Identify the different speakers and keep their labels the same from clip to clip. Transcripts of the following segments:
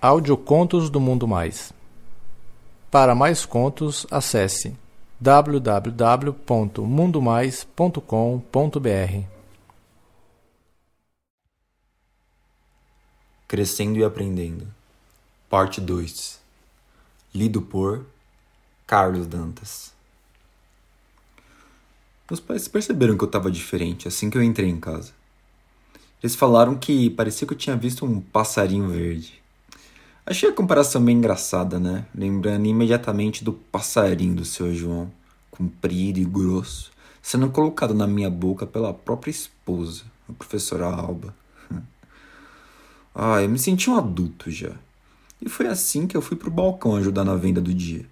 Speaker 1: Audiocontos do Mundo Mais. Para mais contos, acesse www.mundomais.com.br.
Speaker 2: Crescendo e Aprendendo, Parte 2 Lido por Carlos Dantas. Meus pais perceberam que eu estava diferente assim que eu entrei em casa. Eles falaram que parecia que eu tinha visto um passarinho verde. Achei a comparação bem engraçada, né? Lembrando imediatamente do passarinho do seu João, comprido e grosso, sendo colocado na minha boca pela própria esposa, a professora Alba. ah, eu me senti um adulto já. E foi assim que eu fui pro balcão ajudar na venda do dia.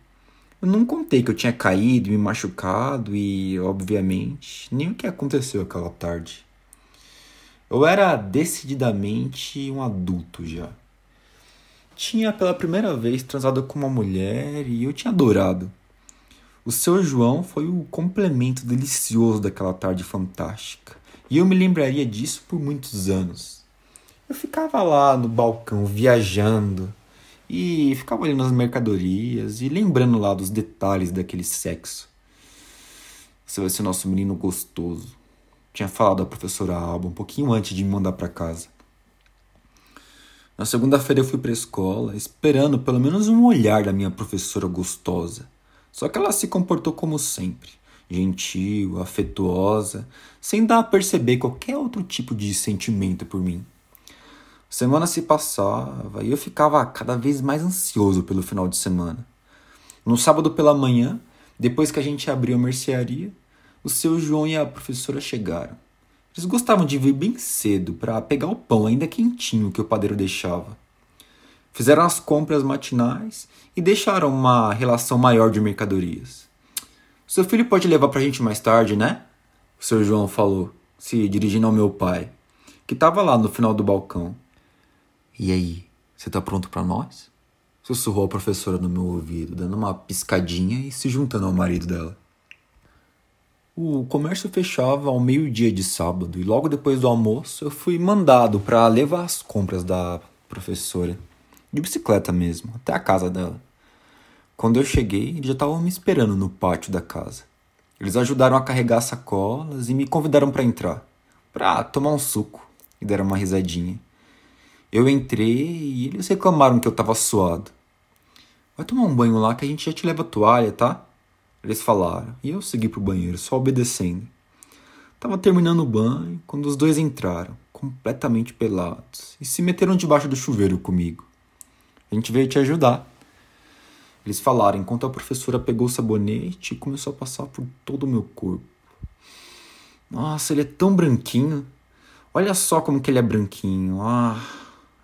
Speaker 2: Eu não contei que eu tinha caído, me machucado e, obviamente, nem o que aconteceu aquela tarde. Eu era decididamente um adulto já tinha pela primeira vez transado com uma mulher e eu tinha adorado. O seu João foi o complemento delicioso daquela tarde fantástica e eu me lembraria disso por muitos anos. Eu ficava lá no balcão viajando e ficava olhando as mercadorias e lembrando lá dos detalhes daquele sexo. Você vai ser nosso menino gostoso. Tinha falado a professora Alba um pouquinho antes de me mandar para casa. Na segunda-feira eu fui para a escola, esperando pelo menos um olhar da minha professora gostosa. Só que ela se comportou como sempre, gentil, afetuosa, sem dar a perceber qualquer outro tipo de sentimento por mim. Semana se passava e eu ficava cada vez mais ansioso pelo final de semana. No sábado pela manhã, depois que a gente abriu a mercearia, o seu João e a professora chegaram. Eles gostavam de vir bem cedo para pegar o pão ainda quentinho que o padeiro deixava. Fizeram as compras matinais e deixaram uma relação maior de mercadorias. Seu filho pode levar para a gente mais tarde, né? O seu João falou, se dirigindo ao meu pai, que estava lá no final do balcão. E aí, você está pronto para nós? Sussurrou a professora no meu ouvido, dando uma piscadinha e se juntando ao marido dela. O comércio fechava ao meio-dia de sábado e logo depois do almoço eu fui mandado para levar as compras da professora, de bicicleta mesmo, até a casa dela. Quando eu cheguei, eles já estavam me esperando no pátio da casa. Eles ajudaram a carregar sacolas e me convidaram para entrar, para tomar um suco, e deram uma risadinha. Eu entrei e eles reclamaram que eu estava suado. Vai tomar um banho lá que a gente já te leva a toalha, tá? Eles falaram, e eu segui pro banheiro, só obedecendo. Tava terminando o banho quando os dois entraram, completamente pelados, e se meteram debaixo do chuveiro comigo. A gente veio te ajudar. Eles falaram enquanto a professora pegou o sabonete e começou a passar por todo o meu corpo. Nossa, ele é tão branquinho. Olha só como que ele é branquinho. Ah,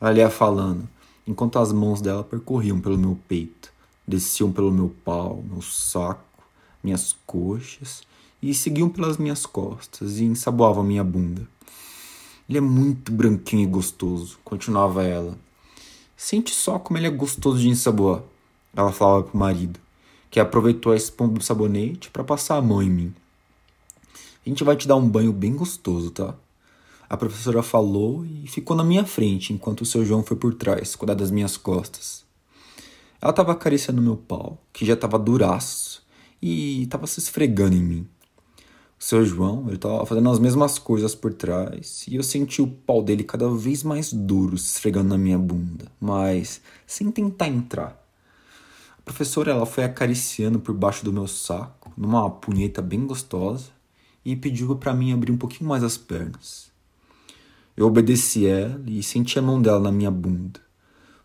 Speaker 2: ela ia falando, enquanto as mãos dela percorriam pelo meu peito, desciam pelo meu pau, meu saco minhas coxas e seguiam pelas minhas costas e ensaboavam minha bunda. Ele é muito branquinho e gostoso, continuava ela. Sente só como ele é gostoso de ensaboar, ela falava pro marido, que aproveitou a espuma do sabonete para passar a mão em mim. A gente vai te dar um banho bem gostoso, tá? A professora falou e ficou na minha frente enquanto o seu João foi por trás, cuidar das minhas costas. Ela estava acariciando meu pau, que já estava duraço, e estava se esfregando em mim. O seu João, ele estava fazendo as mesmas coisas por trás e eu senti o pau dele cada vez mais duro se esfregando na minha bunda, mas sem tentar entrar. A professora ela foi acariciando por baixo do meu saco, numa punheta bem gostosa, e pediu para mim abrir um pouquinho mais as pernas. Eu obedeci ela e senti a mão dela na minha bunda,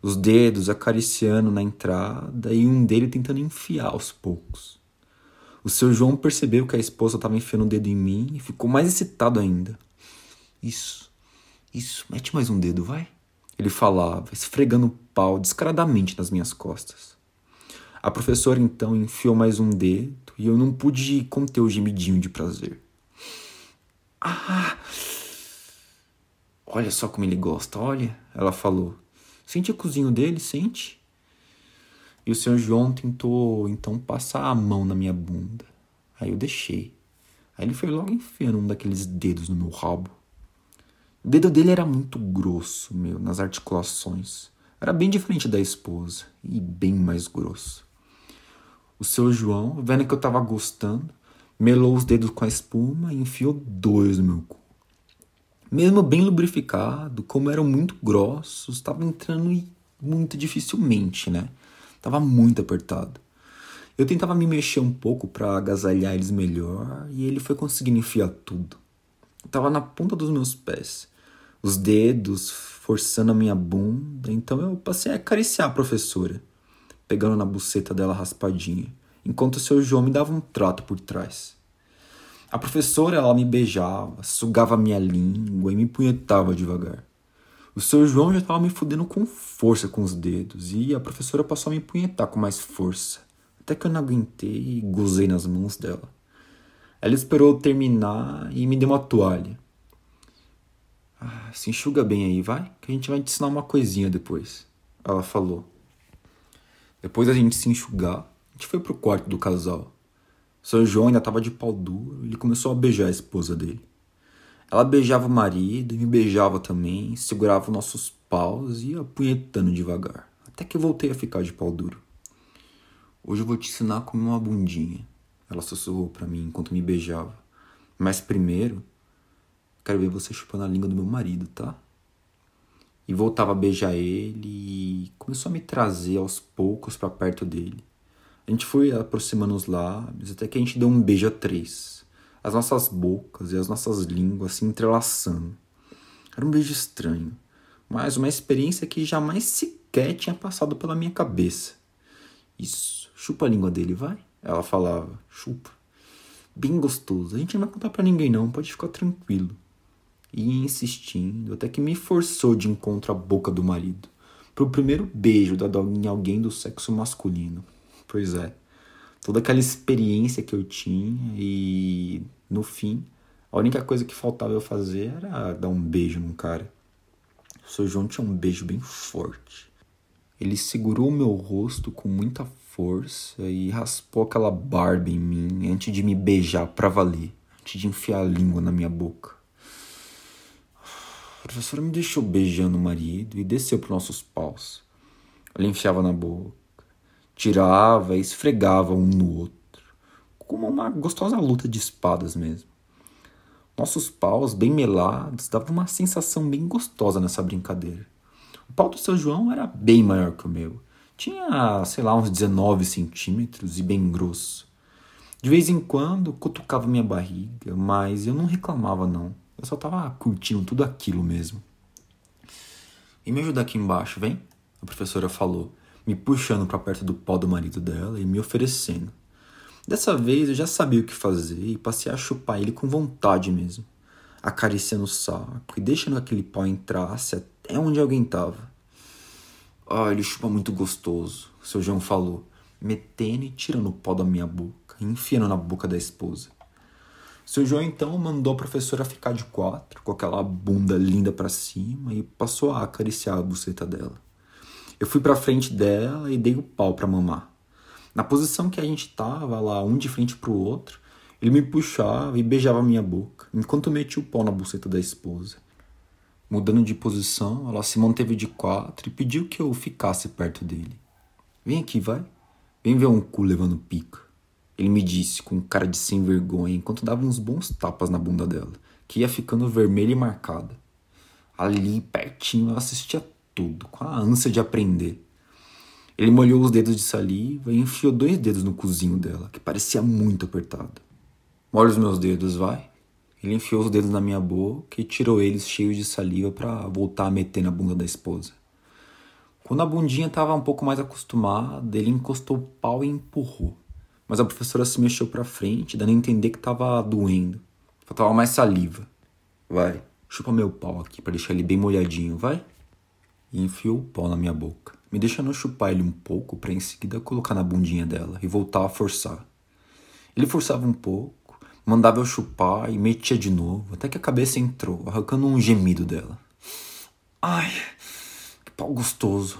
Speaker 2: os dedos acariciando na entrada e um dele tentando enfiar aos poucos. O seu João percebeu que a esposa estava enfiando o dedo em mim e ficou mais excitado ainda. Isso, isso, mete mais um dedo, vai. Ele falava, esfregando o pau descaradamente nas minhas costas. A professora então enfiou mais um dedo e eu não pude conter o gemidinho de prazer. Ah! Olha só como ele gosta, olha, ela falou. Sente o cozinho dele, sente. E o senhor João tentou então passar a mão na minha bunda. Aí eu deixei. Aí ele foi logo enfiando um daqueles dedos no meu rabo. O dedo dele era muito grosso, meu, nas articulações. Era bem diferente da esposa e bem mais grosso. O seu João, vendo que eu tava gostando, melou os dedos com a espuma e enfiou dois no meu cu. Mesmo bem lubrificado, como eram muito grossos, estava entrando muito dificilmente, né? Tava muito apertado. Eu tentava me mexer um pouco para agasalhar eles melhor e ele foi conseguindo enfiar tudo. Eu tava na ponta dos meus pés, os dedos forçando a minha bunda, então eu passei a acariciar a professora, pegando na buceta dela raspadinha, enquanto seu João me dava um trato por trás. A professora, ela me beijava, sugava minha língua e me punhetava devagar. O seu João já estava me fudendo com força com os dedos e a professora passou a me punhetar com mais força. Até que eu não aguentei e gozei nas mãos dela. Ela esperou eu terminar e me deu uma toalha. Ah, se enxuga bem aí, vai, que a gente vai te ensinar uma coisinha depois. Ela falou. Depois da gente se enxugar, a gente foi pro quarto do casal. Seu João ainda estava de pau duro e ele começou a beijar a esposa dele. Ela beijava o marido me beijava também, segurava nossos paus e ia apunhetando devagar, até que eu voltei a ficar de pau duro. Hoje eu vou te ensinar a comer uma bundinha. Ela sussurrou para mim enquanto me beijava. Mas primeiro, quero ver você chupando a língua do meu marido, tá? E voltava a beijar ele e começou a me trazer aos poucos para perto dele. A gente foi aproximando os lábios até que a gente deu um beijo a três. As nossas bocas e as nossas línguas se entrelaçando. Era um beijo estranho, mas uma experiência que jamais sequer tinha passado pela minha cabeça. Isso Chupa a língua dele, vai. Ela falava, chupa. Bem gostoso. A gente não vai contar para ninguém não, pode ficar tranquilo. E insistindo, até que me forçou de encontro à boca do marido. Pro primeiro beijo da em alguém do sexo masculino. Pois é. Toda aquela experiência que eu tinha e no fim, a única coisa que faltava eu fazer era dar um beijo num cara. O seu João tinha um beijo bem forte. Ele segurou o meu rosto com muita força e raspou aquela barba em mim antes de me beijar pra valer, antes de enfiar a língua na minha boca. A professora me deixou beijando o marido e desceu para nossos paus. Ela enfiava na boca, tirava e esfregava um no outro, como uma gostosa luta de espadas mesmo. Nossos paus, bem melados, davam uma sensação bem gostosa nessa brincadeira. O pau do seu João era bem maior que o meu tinha, sei lá, uns 19 centímetros e bem grosso. De vez em quando cutucava minha barriga, mas eu não reclamava não. Eu só tava curtindo tudo aquilo mesmo. E me ajudar aqui embaixo, vem? A professora falou, me puxando para perto do pó do marido dela e me oferecendo. Dessa vez eu já sabia o que fazer e passei a chupar ele com vontade mesmo, acariciando o saco e deixando aquele pau entrasse até onde alguém tava. Ah, ele chupa muito gostoso, seu João falou, metendo e tirando o pó da minha boca, enfiando na boca da esposa. Seu João então mandou a professora ficar de quatro, com aquela bunda linda para cima, e passou a acariciar a buceta dela. Eu fui para frente dela e dei o pau para mamar. Na posição que a gente tava, lá um de frente pro outro, ele me puxava e beijava minha boca, enquanto metia o pau na buceta da esposa. Mudando de posição, ela se manteve de quatro e pediu que eu ficasse perto dele. Vem aqui, vai. Vem ver um cu levando pica. Ele me disse com cara de sem vergonha enquanto dava uns bons tapas na bunda dela, que ia ficando vermelha e marcada. Ali, pertinho, ela assistia tudo, com a ânsia de aprender. Ele molhou os dedos de saliva e enfiou dois dedos no cozinho dela, que parecia muito apertado. Molha os meus dedos, vai. Ele enfiou os dedos na minha boca e tirou eles cheios de saliva para voltar a meter na bunda da esposa. Quando a bundinha estava um pouco mais acostumada, ele encostou o pau e empurrou. Mas a professora se mexeu para frente, dando a entender que estava doendo. Faltava mais saliva. Vai, chupa meu pau aqui para deixar ele bem molhadinho, vai? E enfiou o pau na minha boca, me deixando chupar ele um pouco para em seguida colocar na bundinha dela e voltar a forçar. Ele forçava um pouco Mandava eu chupar e metia de novo, até que a cabeça entrou, arrancando um gemido dela. Ai, que pau gostoso.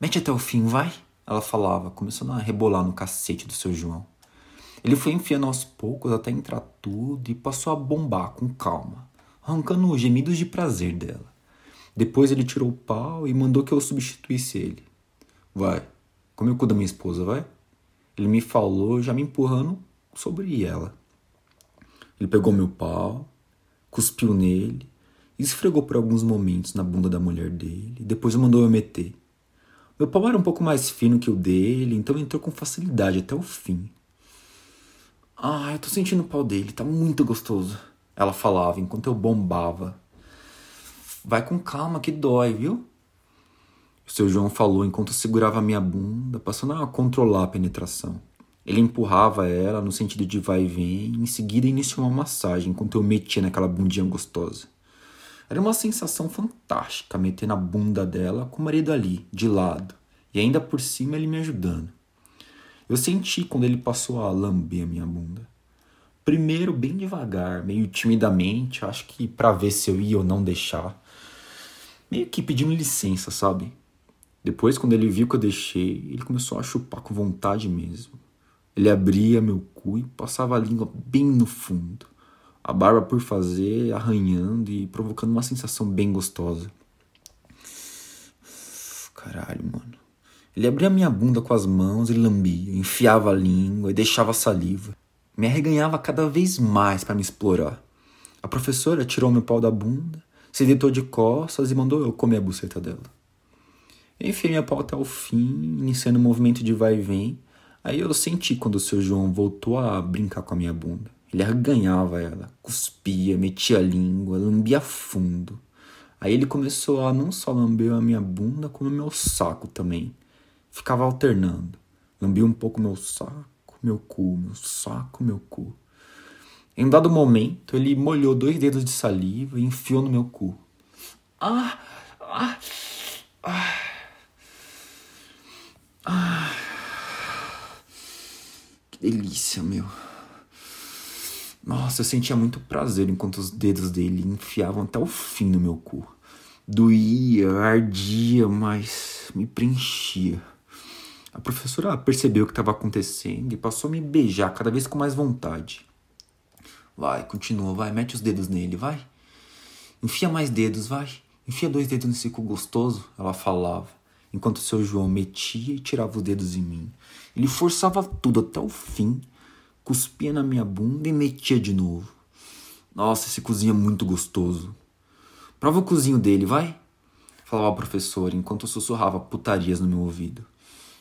Speaker 2: Mete até o fim, vai? Ela falava, começando a rebolar no cacete do seu João. Ele foi enfiando aos poucos até entrar tudo e passou a bombar com calma, arrancando gemidos de prazer dela. Depois ele tirou o pau e mandou que eu substituísse ele. Vai, come o cu da minha esposa, vai. Ele me falou, já me empurrando sobre ela. Ele pegou meu pau, cuspiu nele, esfregou por alguns momentos na bunda da mulher dele, depois mandou eu meter. Meu pau era um pouco mais fino que o dele, então entrou com facilidade até o fim. Ah, eu tô sentindo o pau dele, tá muito gostoso. Ela falava enquanto eu bombava. Vai com calma que dói, viu? O seu João falou enquanto segurava minha bunda, passando a controlar a penetração. Ele empurrava ela no sentido de vai e vem, e em seguida iniciou uma massagem enquanto eu metia naquela bundinha gostosa. Era uma sensação fantástica meter na bunda dela com o marido ali, de lado, e ainda por cima ele me ajudando. Eu senti quando ele passou a lamber a minha bunda. Primeiro, bem devagar, meio timidamente, acho que para ver se eu ia ou não deixar. Meio que pedindo licença, sabe? Depois, quando ele viu que eu deixei, ele começou a chupar com vontade mesmo. Ele abria meu cu e passava a língua bem no fundo. A barba por fazer, arranhando e provocando uma sensação bem gostosa. Caralho, mano. Ele abria minha bunda com as mãos e lambia, enfiava a língua e deixava saliva. Me arreganhava cada vez mais para me explorar. A professora tirou meu pau da bunda, se deitou de costas e mandou eu comer a buceta dela. Eu enfiei minha pau até o fim, iniciando um movimento de vai e vem. Aí eu senti quando o seu João voltou a brincar com a minha bunda. Ele arreganhava ela, cuspia, metia a língua, lambia fundo. Aí ele começou a não só lamber a minha bunda, como o meu saco também ficava alternando. Lambia um pouco meu saco, meu cu, meu saco, meu cu. Em um dado momento, ele molhou dois dedos de saliva e enfiou no meu cu. Ah! Ah! Ah! ah. Que delícia, meu. Nossa, eu sentia muito prazer enquanto os dedos dele enfiavam até o fim no meu cu. Doía, ardia, mas me preenchia. A professora percebeu o que estava acontecendo e passou a me beijar cada vez com mais vontade. Vai, continua, vai, mete os dedos nele, vai. Enfia mais dedos, vai. Enfia dois dedos nesse cu gostoso, ela falava, enquanto seu João metia e tirava os dedos em mim. Ele forçava tudo até o fim, cuspia na minha bunda e metia de novo. Nossa, esse cozinho é muito gostoso. Prova o cozinho dele, vai, falava a professora enquanto sussurrava putarias no meu ouvido.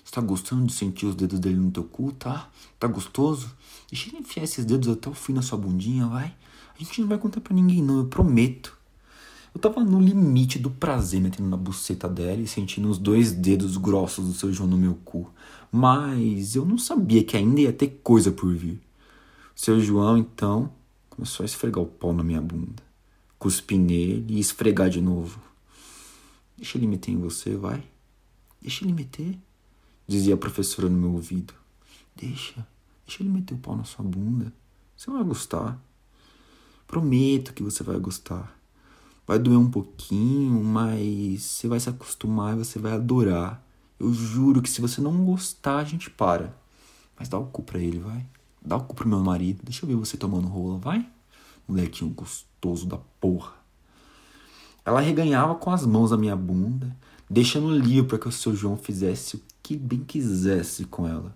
Speaker 2: Você tá gostando de sentir os dedos dele no teu cu, tá? Tá gostoso? Deixa ele enfiar esses dedos até o fim na sua bundinha, vai. A gente não vai contar pra ninguém, não, eu prometo. Eu tava no limite do prazer metendo na buceta dela e sentindo os dois dedos grossos do seu João no meu cu. Mas eu não sabia que ainda ia ter coisa por vir. O seu João, então, começou a esfregar o pau na minha bunda. Cuspi nele e esfregar de novo. Deixa ele meter em você, vai. Deixa ele meter dizia a professora no meu ouvido. Deixa, deixa ele meter o pau na sua bunda. Você vai gostar. Prometo que você vai gostar. Vai doer um pouquinho, mas você vai se acostumar e você vai adorar. Eu juro que se você não gostar, a gente para. Mas dá o cu pra ele, vai. Dá o cu pro meu marido. Deixa eu ver você tomando rola, vai. Molequinho gostoso da porra. Ela reganhava com as mãos a minha bunda, deixando livre para que o seu João fizesse o que bem quisesse com ela.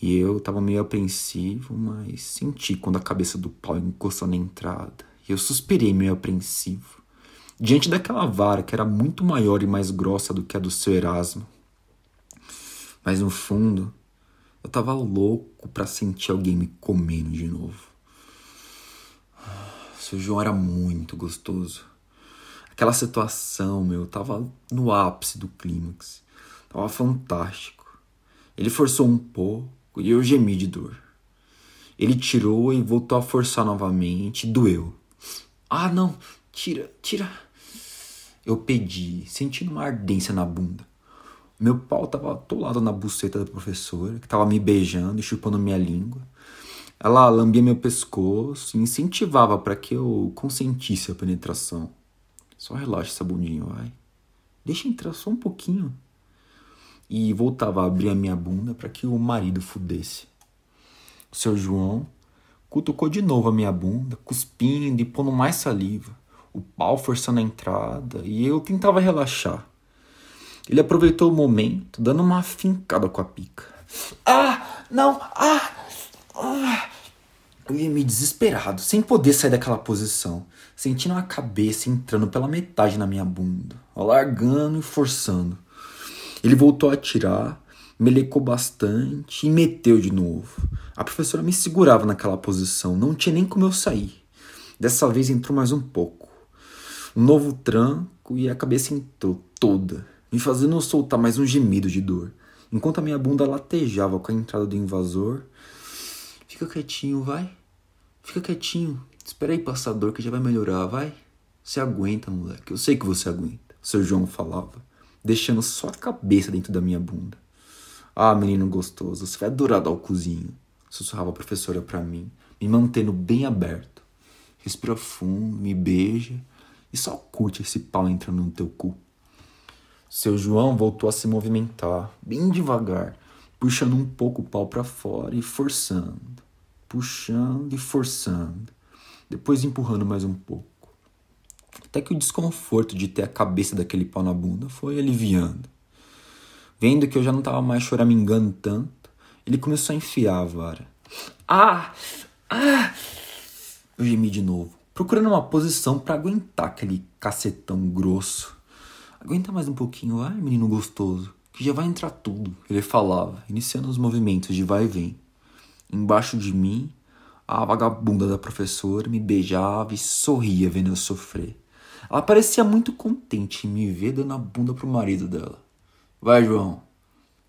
Speaker 2: E eu tava meio apreensivo, mas senti quando a cabeça do pau encostou na entrada. E eu suspirei meio apreensivo, diante daquela vara que era muito maior e mais grossa do que a do seu Erasmo. Mas no fundo, eu tava louco para sentir alguém me comendo de novo. Seu João era muito gostoso. Aquela situação, meu, tava no ápice do clímax. Tava fantástico. Ele forçou um pouco e eu gemi de dor. Ele tirou e voltou a forçar novamente. Doeu. Ah, não! Tira, tira! Eu pedi, sentindo uma ardência na bunda. Meu pau tava atolado na buceta da professora, que tava me beijando e chupando minha língua. Ela lambia meu pescoço e incentivava para que eu consentisse a penetração. Só relaxa essa bundinha, vai. Deixa entrar só um pouquinho e voltava a abrir a minha bunda para que o marido fudesse. O seu João cutucou de novo a minha bunda, cuspindo e pondo mais saliva. o pau forçando a entrada, e eu tentava relaxar. Ele aproveitou o momento, dando uma fincada com a pica. Ah, não, ah, ah. Eu ia me desesperado, sem poder sair daquela posição, sentindo a cabeça entrando pela metade na minha bunda, alargando e forçando. Ele voltou a atirar, melecou bastante e meteu de novo. A professora me segurava naquela posição, não tinha nem como eu sair. Dessa vez entrou mais um pouco. Um novo tranco e a cabeça entrou toda, me fazendo soltar mais um gemido de dor, enquanto a minha bunda latejava com a entrada do invasor. Fica quietinho, vai. Fica quietinho. Espera aí passar a dor que já vai melhorar, vai. Você aguenta, moleque. Eu sei que você aguenta. Seu João falava, deixando só a cabeça dentro da minha bunda. Ah, menino gostoso, você vai adorar dar o cozinho. Sussurrava a professora para mim, me mantendo bem aberto. Respira fundo, me beija e só curte esse pau entrando no teu cu. Seu João voltou a se movimentar, bem devagar, puxando um pouco o pau para fora e forçando puxando e forçando, depois empurrando mais um pouco. Até que o desconforto de ter a cabeça daquele pau na bunda foi aliviando. Vendo que eu já não estava mais choramingando tanto, ele começou a enfiar a vara. Ah! Ah! Eu gemi de novo, procurando uma posição para aguentar aquele cacetão grosso. Aguenta mais um pouquinho, vai, menino gostoso, que já vai entrar tudo, ele falava, iniciando os movimentos de vai e vem. Embaixo de mim, a vagabunda da professora me beijava e sorria vendo eu sofrer. Ela parecia muito contente em me ver dando a bunda pro marido dela. Vai, João.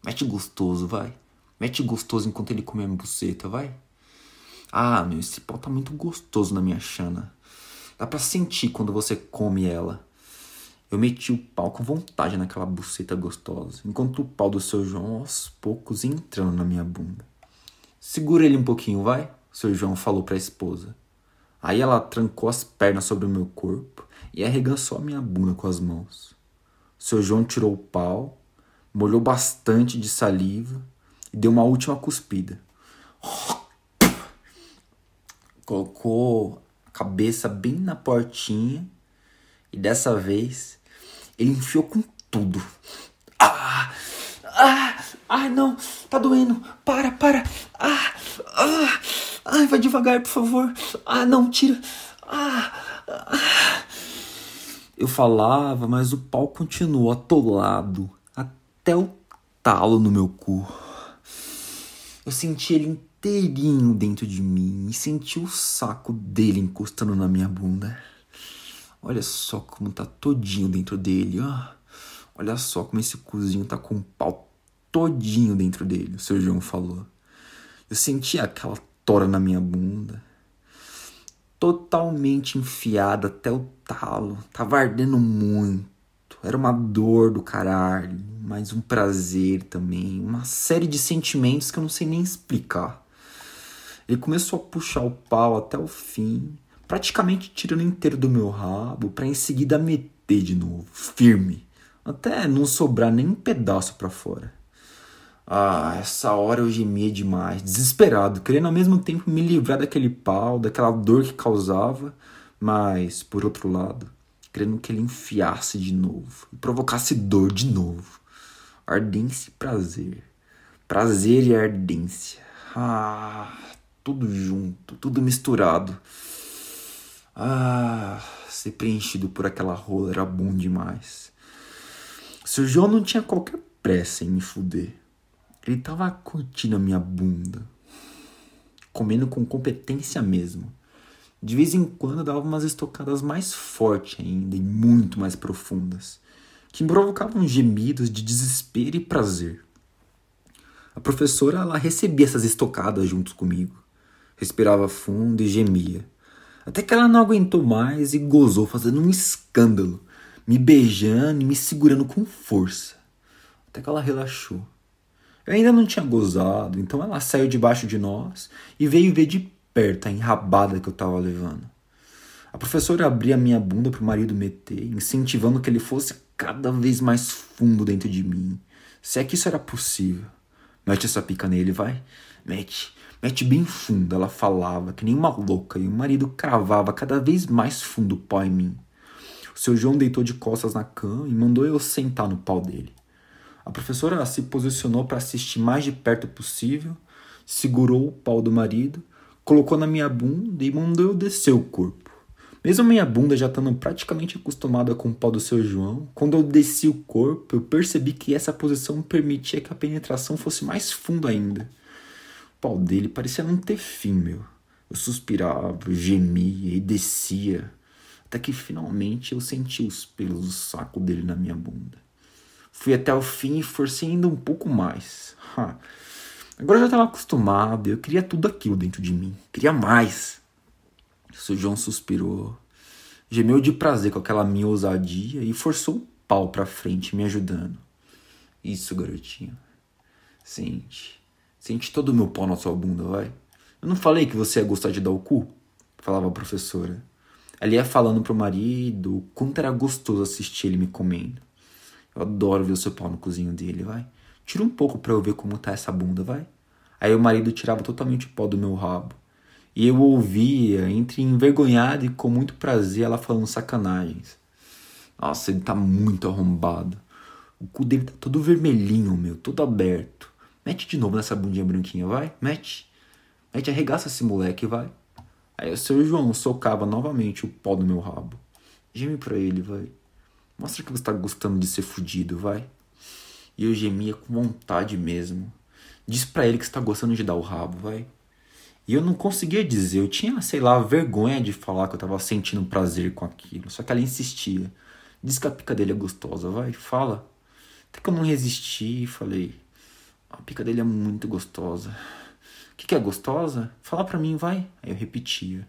Speaker 2: Mete gostoso, vai. Mete gostoso enquanto ele come a buceta, vai. Ah, meu, esse pau tá muito gostoso na minha chana. Dá pra sentir quando você come ela. Eu meti o pau com vontade naquela buceta gostosa, enquanto o pau do seu João aos poucos entrando na minha bunda. Segura ele um pouquinho, vai? Seu João falou para a esposa. Aí ela trancou as pernas sobre o meu corpo e arregaçou a minha bunda com as mãos. Seu João tirou o pau, molhou bastante de saliva e deu uma última cuspida. Colocou a cabeça bem na portinha e dessa vez ele enfiou com tudo. Ah! Ah! Ai, não, tá doendo. Para, para. Ah, ah. Ai, vai devagar, por favor. Ah, não, tira. Ah, ah. Eu falava, mas o pau continuou atolado até o talo no meu cu. Eu senti ele inteirinho dentro de mim e senti o saco dele encostando na minha bunda. Olha só como tá todinho dentro dele, ó. Olha só como esse cozinho tá com o pau todinho dentro dele, o seu João falou. Eu sentia aquela tora na minha bunda, totalmente enfiada até o talo, tava ardendo muito. Era uma dor do caralho, mas um prazer também, uma série de sentimentos que eu não sei nem explicar. Ele começou a puxar o pau até o fim, praticamente tirando inteiro do meu rabo, para em seguida meter de novo, firme, até não sobrar nem um pedaço para fora. Ah, essa hora eu gemia demais, desesperado, querendo ao mesmo tempo me livrar daquele pau, daquela dor que causava, mas, por outro lado, querendo que ele enfiasse de novo e provocasse dor de novo. Ardência e prazer. Prazer e ardência. Ah, tudo junto, tudo misturado. Ah, ser preenchido por aquela rola era bom demais. Seu João não tinha qualquer pressa em me fuder. Ele tava curtindo a minha bunda, comendo com competência mesmo. De vez em quando dava umas estocadas mais fortes ainda e muito mais profundas, que me provocavam gemidos de desespero e prazer. A professora ela recebia essas estocadas junto comigo, respirava fundo e gemia, até que ela não aguentou mais e gozou fazendo um escândalo, me beijando e me segurando com força, até que ela relaxou. Eu ainda não tinha gozado, então ela saiu debaixo de nós e veio ver de perto a enrabada que eu estava levando. A professora abria minha bunda para o marido meter, incentivando que ele fosse cada vez mais fundo dentro de mim. Se é que isso era possível. Mete essa pica nele, vai. Mete. Mete bem fundo, ela falava, que nem uma louca, e o marido cravava cada vez mais fundo o pó em mim. O seu João deitou de costas na cama e mandou eu sentar no pau dele. A professora se posicionou para assistir mais de perto possível, segurou o pau do marido, colocou na minha bunda e mandou eu descer o corpo. Mesmo minha bunda já estando praticamente acostumada com o pau do seu João, quando eu desci o corpo, eu percebi que essa posição permitia que a penetração fosse mais fundo ainda. O pau dele parecia não ter fim, meu. Eu suspirava, gemia e descia, até que finalmente eu senti os pelos do saco dele na minha bunda. Fui até o fim e forcei ainda um pouco mais. Ha. Agora eu já estava acostumado, eu queria tudo aquilo dentro de mim, queria mais. O João suspirou, gemeu de prazer com aquela minha ousadia e forçou o pau pra frente, me ajudando. Isso, garotinho. Sente. Sente todo o meu pau na sua bunda, vai. Eu não falei que você ia gostar de dar o cu? Falava a professora. Ela ia falando pro marido o quanto era gostoso assistir ele me comendo. Eu adoro ver o seu pau no cozinho dele, vai. Tira um pouco pra eu ver como tá essa bunda, vai. Aí o marido tirava totalmente o pau do meu rabo. E eu ouvia, entre envergonhado e com muito prazer, ela falando sacanagens. Nossa, ele tá muito arrombado. O cu dele tá todo vermelhinho, meu, todo aberto. Mete de novo nessa bundinha branquinha, vai, mete. A gente arregaça esse moleque, vai. Aí o seu João socava novamente o pau do meu rabo. Geme pra ele, vai. Mostra que você tá gostando de ser fudido, vai. E eu gemia com vontade mesmo. Diz pra ele que você tá gostando de dar o rabo, vai. E eu não conseguia dizer, eu tinha, sei lá, vergonha de falar que eu tava sentindo prazer com aquilo. Só que ela insistia. Diz que a pica dele é gostosa, vai, fala. Até que eu não resisti e falei: A pica dele é muito gostosa que, que é gostosa? Fala pra mim, vai. Aí eu repetia.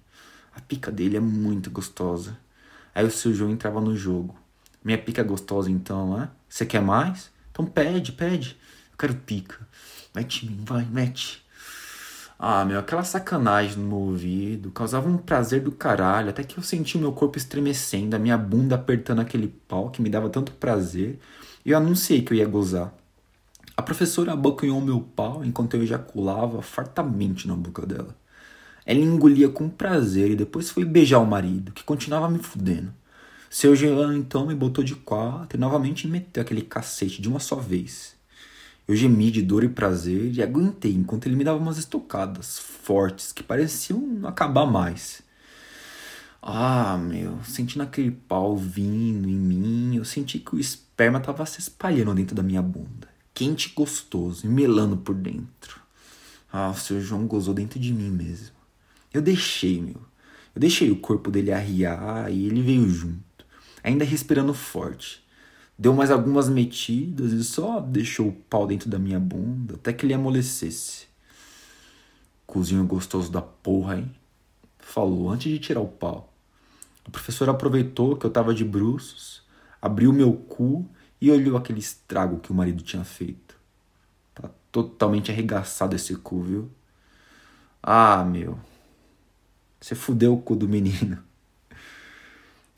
Speaker 2: A pica dele é muito gostosa. Aí o seu João entrava no jogo. Minha pica é gostosa então, né? Você quer mais? Então pede, pede. Eu quero pica. Mete em mim, vai, mete. Ah, meu, aquela sacanagem no meu ouvido causava um prazer do caralho, até que eu senti o meu corpo estremecendo, a minha bunda apertando aquele pau que me dava tanto prazer, e eu anunciei que eu ia gozar. A professora abocanhou meu pau enquanto eu ejaculava fartamente na boca dela. Ela engolia com prazer e depois foi beijar o marido, que continuava me fudendo. Seu Jean então me botou de quatro e novamente me meteu aquele cacete de uma só vez. Eu gemi de dor e prazer e aguentei enquanto ele me dava umas estocadas fortes que pareciam não acabar mais. Ah, meu, sentindo aquele pau vindo em mim, eu senti que o esperma estava se espalhando dentro da minha bunda quente e gostoso, e melando por dentro. Ah, o seu João gozou dentro de mim mesmo. Eu deixei, meu. Eu deixei o corpo dele arriar e ele veio junto, ainda respirando forte. Deu mais algumas metidas e só deixou o pau dentro da minha bunda até que ele amolecesse. Cozinho gostoso da porra, hein? Falou antes de tirar o pau. A professora aproveitou que eu tava de bruços, abriu meu cu e olhou aquele estrago que o marido tinha feito. Tá totalmente arregaçado esse cu, viu? Ah, meu. Você fudeu o cu do menino.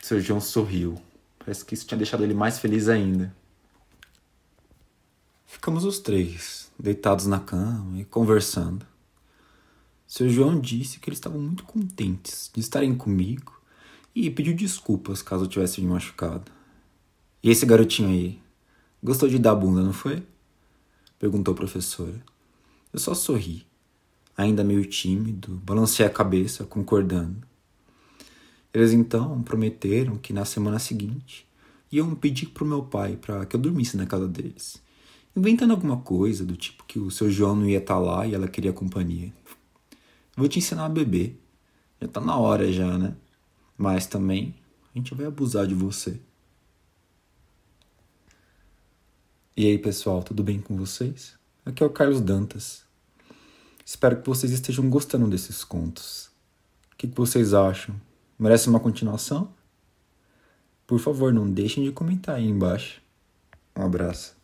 Speaker 2: Seu João sorriu. Parece que isso tinha deixado ele mais feliz ainda. Ficamos os três, deitados na cama e conversando. Seu João disse que eles estavam muito contentes de estarem comigo e pediu desculpas caso eu tivesse me machucado. E esse garotinho aí? Gostou de dar bunda, não foi? Perguntou a professora. Eu só sorri, ainda meio tímido, balancei a cabeça, concordando. Eles então prometeram que na semana seguinte iam pedir pro meu pai para que eu dormisse na casa deles, inventando alguma coisa do tipo que o seu João não ia estar tá lá e ela queria companhia. Vou te ensinar a beber. Já tá na hora já, né? Mas também a gente vai abusar de você. E aí, pessoal, tudo bem com vocês? Aqui é o Carlos Dantas. Espero que vocês estejam gostando desses contos. O que vocês acham? Merece uma continuação? Por favor, não deixem de comentar aí embaixo. Um abraço.